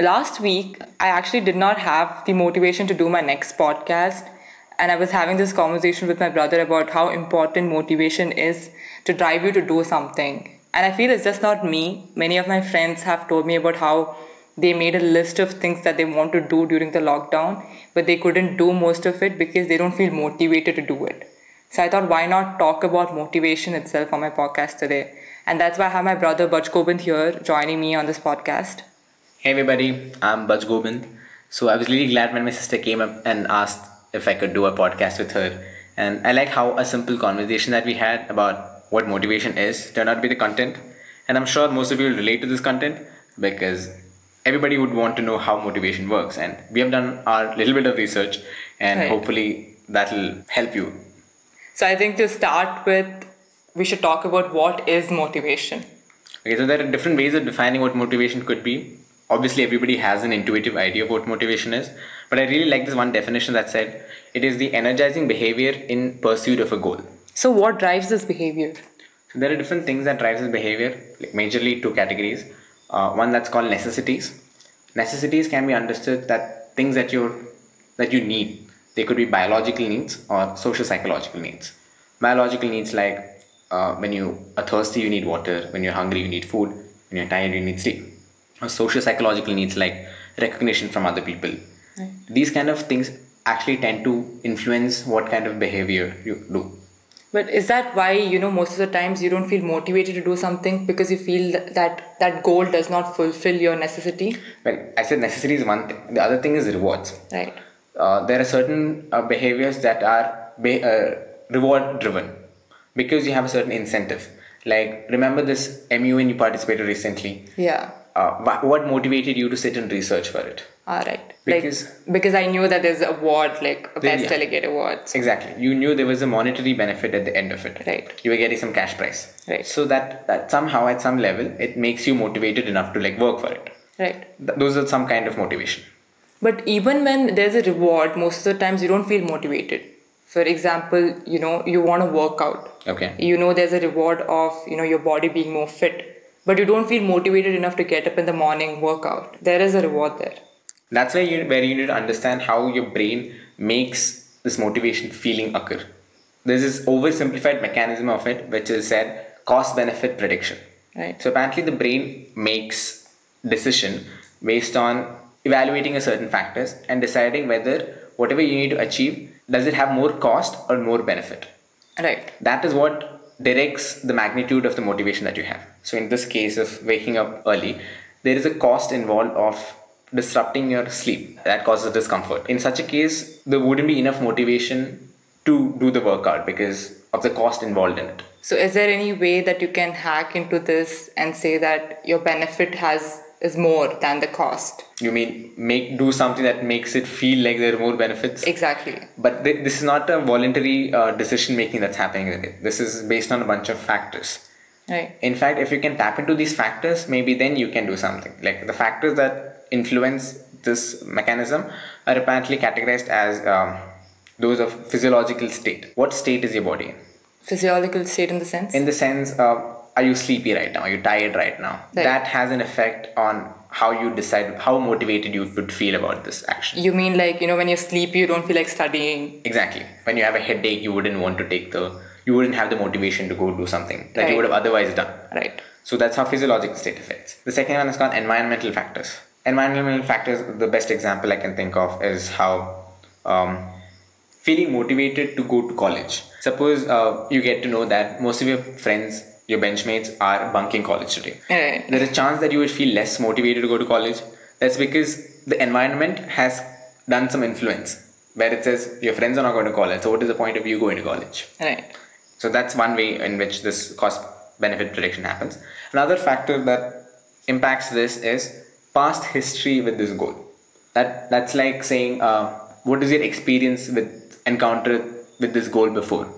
Last week, I actually did not have the motivation to do my next podcast. And I was having this conversation with my brother about how important motivation is to drive you to do something. And I feel it's just not me. Many of my friends have told me about how they made a list of things that they want to do during the lockdown, but they couldn't do most of it because they don't feel motivated to do it. So I thought, why not talk about motivation itself on my podcast today? And that's why I have my brother Baj Gobind here joining me on this podcast. Hey everybody, I'm Baj Gobind. So I was really glad when my sister came up and asked if I could do a podcast with her. And I like how a simple conversation that we had about what motivation is turned out to be the content. And I'm sure most of you will relate to this content because everybody would want to know how motivation works. And we have done our little bit of research and Right. hopefully that'll help you. So I think to start with, we should talk about what is motivation. Okay, so there are different ways of defining what motivation could be. Obviously, everybody has an intuitive idea of what motivation is, but I really like this one definition that said it is the energizing behavior in pursuit of a goal. So what drives this behavior? So there are different things that drives this behavior, like majorly two categories. Uh, one that's called necessities. Necessities can be understood that things that you that you need. They could be biological needs or social psychological needs. Biological needs like uh, when you are thirsty, you need water. When you're hungry, you need food. When you're tired, you need sleep. Or social psychological needs like recognition from other people. These kind of things actually tend to influence what kind of behavior you do. But is that why you know most of the times you don't feel motivated to do something because you feel that that, that goal does not fulfill your necessity? Well, I said necessity is one thing. The other thing is rewards. Right. Uh, there are certain uh, behaviors that are be- uh, reward driven because you have a certain incentive. Like, remember this MUN you participated recently? Yeah. Uh, what motivated you to sit and research for it? All right. Because- like because I knew that there's an award like a best yeah. delegate award. So- Exactly. You knew there was a monetary benefit at the end of it. Right. You were getting some cash prize. Right. So that, that somehow at some level it makes you motivated enough to like work for it. Right. Th- those are some kind of motivation. But even when there's a reward, most of the times you don't feel motivated. For example, you know, you want to work out. Okay. You know there's a reward of, you know, your body being more fit. But you don't feel motivated enough to get up in the morning, work out. There is a reward there. That's where you where you need to understand how your brain makes this motivation feeling occur. There's this oversimplified mechanism of it, which is said cost benefit prediction. Right. So apparently the brain makes decision based on evaluating a certain factors and deciding whether whatever you need to achieve does it have more cost or more benefit. Right. That is what directs the magnitude of the motivation that you have. So in this case of waking up early, there is a cost involved of disrupting your sleep that causes discomfort. In such a case, there wouldn't be enough motivation to do the workout because of the cost involved in it. So is there any way that you can hack into this and say that your benefit has is more than the cost? You mean make do something that makes it feel like there are more benefits? Exactly. But th- this is not a voluntary uh, decision making that's happening. This is based on a bunch of factors. Right. in fact if you can tap into these factors maybe then you can do something like the factors that influence this mechanism are apparently categorized as um, those of physiological state what state is your body in Physiological state in the sense? in the sense uh, are you sleepy right now are you tired right now Right. that has an effect on how you decide how motivated you would feel about this action you mean like, you know, when you're sleepy you don't feel like studying. exactly when you have a headache you wouldn't want to take the you wouldn't have the motivation to go do something that Right. you would have otherwise done Right. So that's how physiological state affects. The second one is called environmental factors. Environmental factors, the best example I can think of is how um, feeling motivated to go to college. Suppose uh, you get to know that most of your friends, your benchmates, are bunking college today. Right. There is a chance that you would feel less motivated to go to college. That's because the environment has done some influence where it says your friends are not going to college. So what is the point of you going to college? Right. So that's one way in which this cost benefit prediction happens. Another factor that impacts this is past history with this goal. That that's like saying, uh, what is your experience with encounter with this goal before?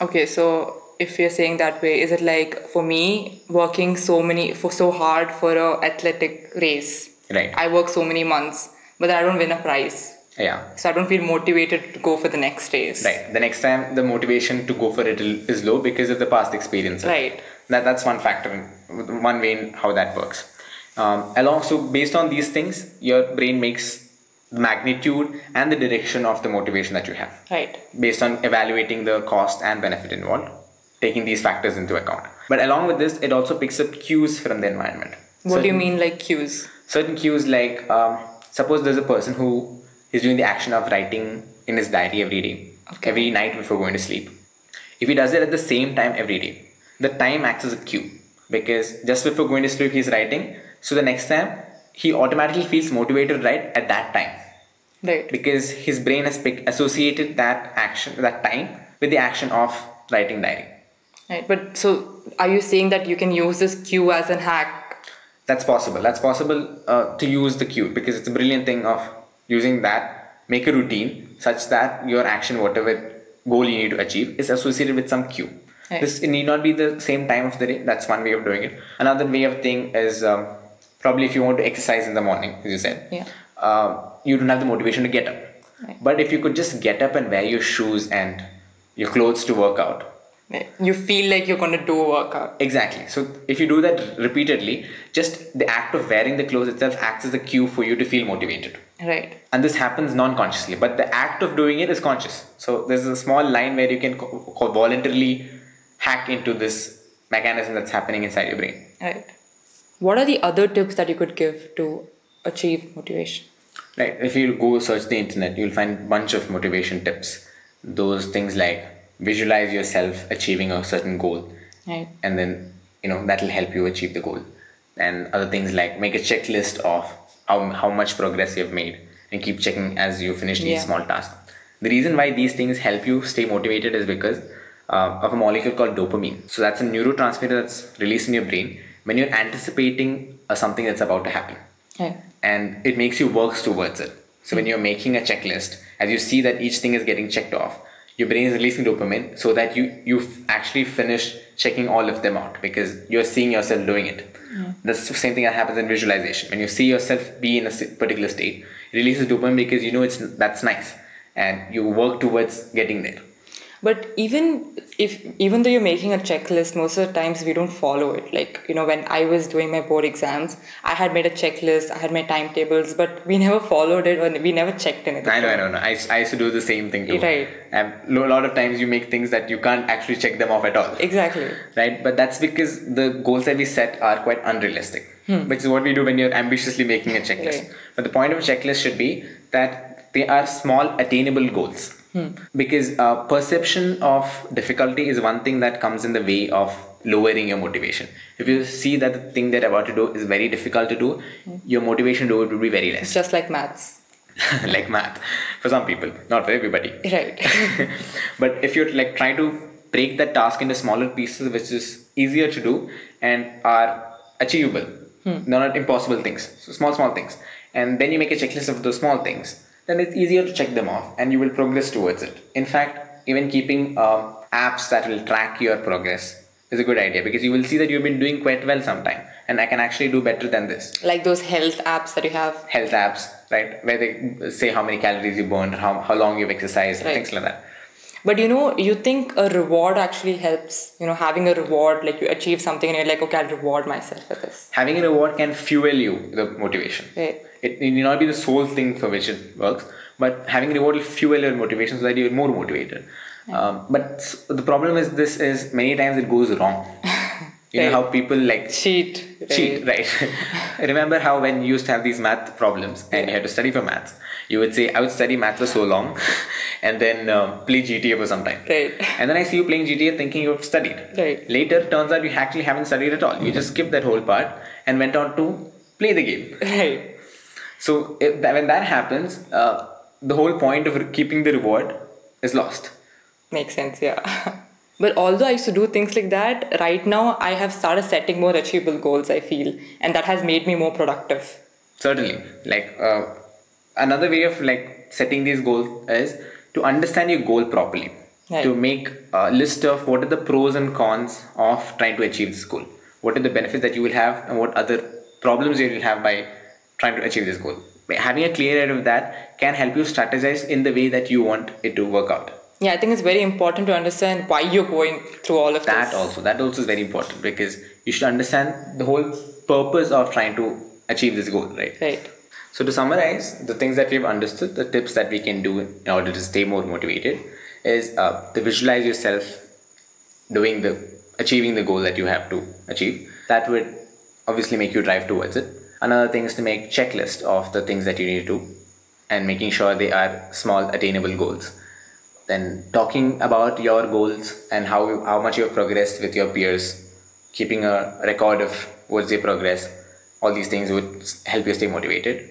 Okay, so if you're saying that way, is it like for me working so many for so hard for a athletic race? Right. I work so many months, but I don't win a prize. Yeah. So I don't feel motivated to go for the next race. Right. The next time the motivation to go for it is low because of the past experience. Right. That that's one factor, one way in how that works. Um, along so based on these things, your brain makes the magnitude and the direction of the motivation that you have Right. based on evaluating the cost and benefit involved, taking these factors into account. But along with this, it also picks up cues from the environment. What do you mean like cues? certain cues like um, suppose there's a person who is doing the action of writing in his diary every day Okay. every night before going to sleep if he does it at the same time every day the time acts as a cue because just before going to sleep he's writing so the next time he automatically feels motivated to write at that time Right. because his brain has pick, associated that action that time with the action of writing diary Right. But so are you saying that you can use this cue as an hack? That's possible. That's possible uh, to use the cue because it's a brilliant thing of using that, make a routine such that your action, whatever goal you need to achieve, is associated with some cue. Right. This it need not be the same time of the day. That's one way of doing it. Another way of thing is um, probably if you want to exercise in the morning, as you said, Yeah. uh, you don't have the motivation to get up. Right. But if you could just get up and wear your shoes and your clothes to work out. You feel like you're gonna do a workout. Exactly. So if you do that repeatedly, just the act of wearing the clothes itself acts as a cue for you to feel motivated. Right. And this happens non-consciously, but the act of doing it is conscious. So there's a small line where you can co- co- voluntarily hack into this mechanism that's happening inside your brain. Right. What are the other tips that you could give to achieve motivation? Right. If you go search the internet, you'll find a bunch of motivation tips. Those things like visualize yourself achieving a certain goal. Right. and then you know that'll help you achieve the goal and other things like make a checklist of how, how much progress you've made and keep checking as you finish these Yeah. small tasks the reason why these things help you stay motivated is because uh, of a molecule called dopamine so that's a neurotransmitter that's released in your brain when you're anticipating uh, something that's about to happen and it makes you work towards it. So when you're making a checklist, as you see that each thing is getting checked off, your brain is releasing dopamine so that you you actually finish checking all of them out because you're seeing yourself doing it. That's the same thing that happens in visualization. When you see yourself be in a particular state, it releases dopamine because you know it's that's nice, and you work towards getting there. But even if even though you're making a checklist, most of the times we don't follow it. Like you know, when I was doing my board exams, I had made a checklist, I had my timetables, but we never followed it or we never checked anything. I know, I know, I know. I, s- I used to do the same thing too. Right. And a lot of times you make things that you can't actually check them off at all. Exactly. right? But that's because the goals that we set are quite unrealistic, hmm. which is what we do when you're ambitiously making a checklist. Right. But the point of a checklist should be that they are small, attainable goals. Because uh, perception of difficulty is one thing that comes in the way of lowering your motivation. If you see that the thing that you're about to do is very difficult to do, your motivation to do it will be very It's less. just like maths. like math, for some people, not for everybody. Right. but if you're like trying to break that task into smaller pieces which is easier to do and are achievable they're not impossible things so small small things and then you make a checklist of those small things then it's easier to check them off and you will progress towards it in fact even keeping um, apps that will track your progress is a good idea because you will see that you've been doing quite well sometime and i can actually do better than this like those health apps that you have. health apps right where they say how many calories you burned how, how long you've exercised Right. things like that But you know, you think a reward actually helps. You know, having a reward, like you achieve something and you're like, okay, I'll reward myself for this. having a reward can fuel you the motivation Right. it, it need not be the sole thing for which it works but having a reward will fuel your motivation so that you're more motivated um, but the problem is this is many times it goes wrong you know how people like Cheat. cheat right remember how when you used to have these math problems and you had to study for maths you would say i would study math for so long and then um, play gta for some time Right. and then i see you playing gta thinking you've studied Right. later turns out you actually haven't studied at all you just skipped that whole part and went on to play the game Right. so if that, when that happens uh, the whole point of keeping the reward is lost Makes sense, yeah. but although I used to do things like that, right now I have started setting more achievable goals, I feel. And that has made me more productive. certainly like uh, another way of like setting these goals is to understand your goal properly Right. to make a list of what are the pros and cons of trying to achieve this goal what are the benefits that you will have and what other problems you will have by trying to achieve this goal having a clear idea of that can help you strategize in the way that you want it to work out Yeah, I think it's very important to understand why you're going through all of that this. also that also is very important because you should understand the whole purpose of trying to achieve this goal, right? Right. So to summarize, the things that we've understood, the tips that we can do in order to stay more motivated, is uh, to visualize yourself doing the achieving the goal that you have to achieve. That would obviously make you drive towards it. Another thing is to make checklist of the things that you need to do, and making sure they are small attainable goals. Then talking about your goals and how how much you have progressed with your peers, keeping a record of what's their progress. All these things would help you stay motivated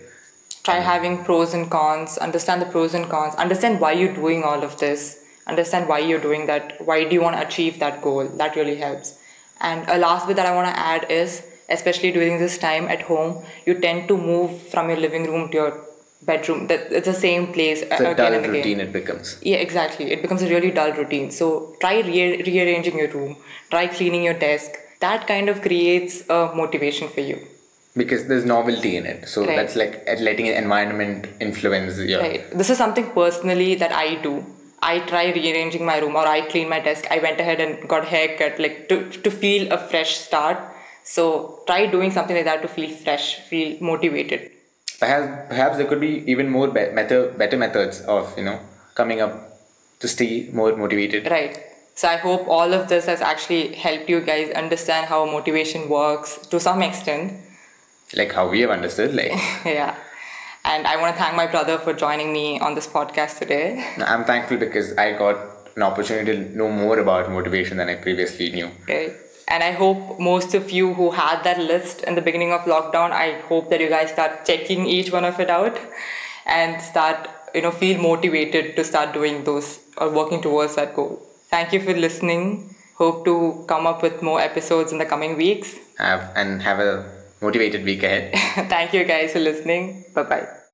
try having pros and cons understand the pros and cons understand why you're doing all of this understand why you're doing that why do you want to achieve that goal that really helps and a last bit that i want to add is especially during this time at home you tend to move from your living room to your bedroom that it's the same place it's a uh, again dull and again routine it becomes yeah exactly it becomes a really dull routine so try re- rearranging your room try cleaning your desk that kind of creates a motivation for you because there's novelty in it so Right. that's like letting an environment influence your Right. This is something personally that I do. I try rearranging my room or I clean my desk. I went ahead and got haircut like to, to feel a fresh start. So try doing something like that to feel fresh, feel motivated. Perhaps perhaps there could be even more be- better better methods of you know coming up to stay more motivated Right. So I hope all of this has actually helped you guys understand how motivation works to some extent. like how we have understood like yeah. And I want to thank my brother for joining me on this podcast today. i'm thankful because i got an opportunity to know more about motivation than i previously knew Right. And I hope most of you who had that list in the beginning of lockdown, I hope that you guys start checking each one of it out and start, you know, feel motivated to start doing those or working towards that goal. Thank you for listening. Hope to come up with more episodes in the coming weeks. have and have a motivated week ahead Thank you guys for listening. Bye bye.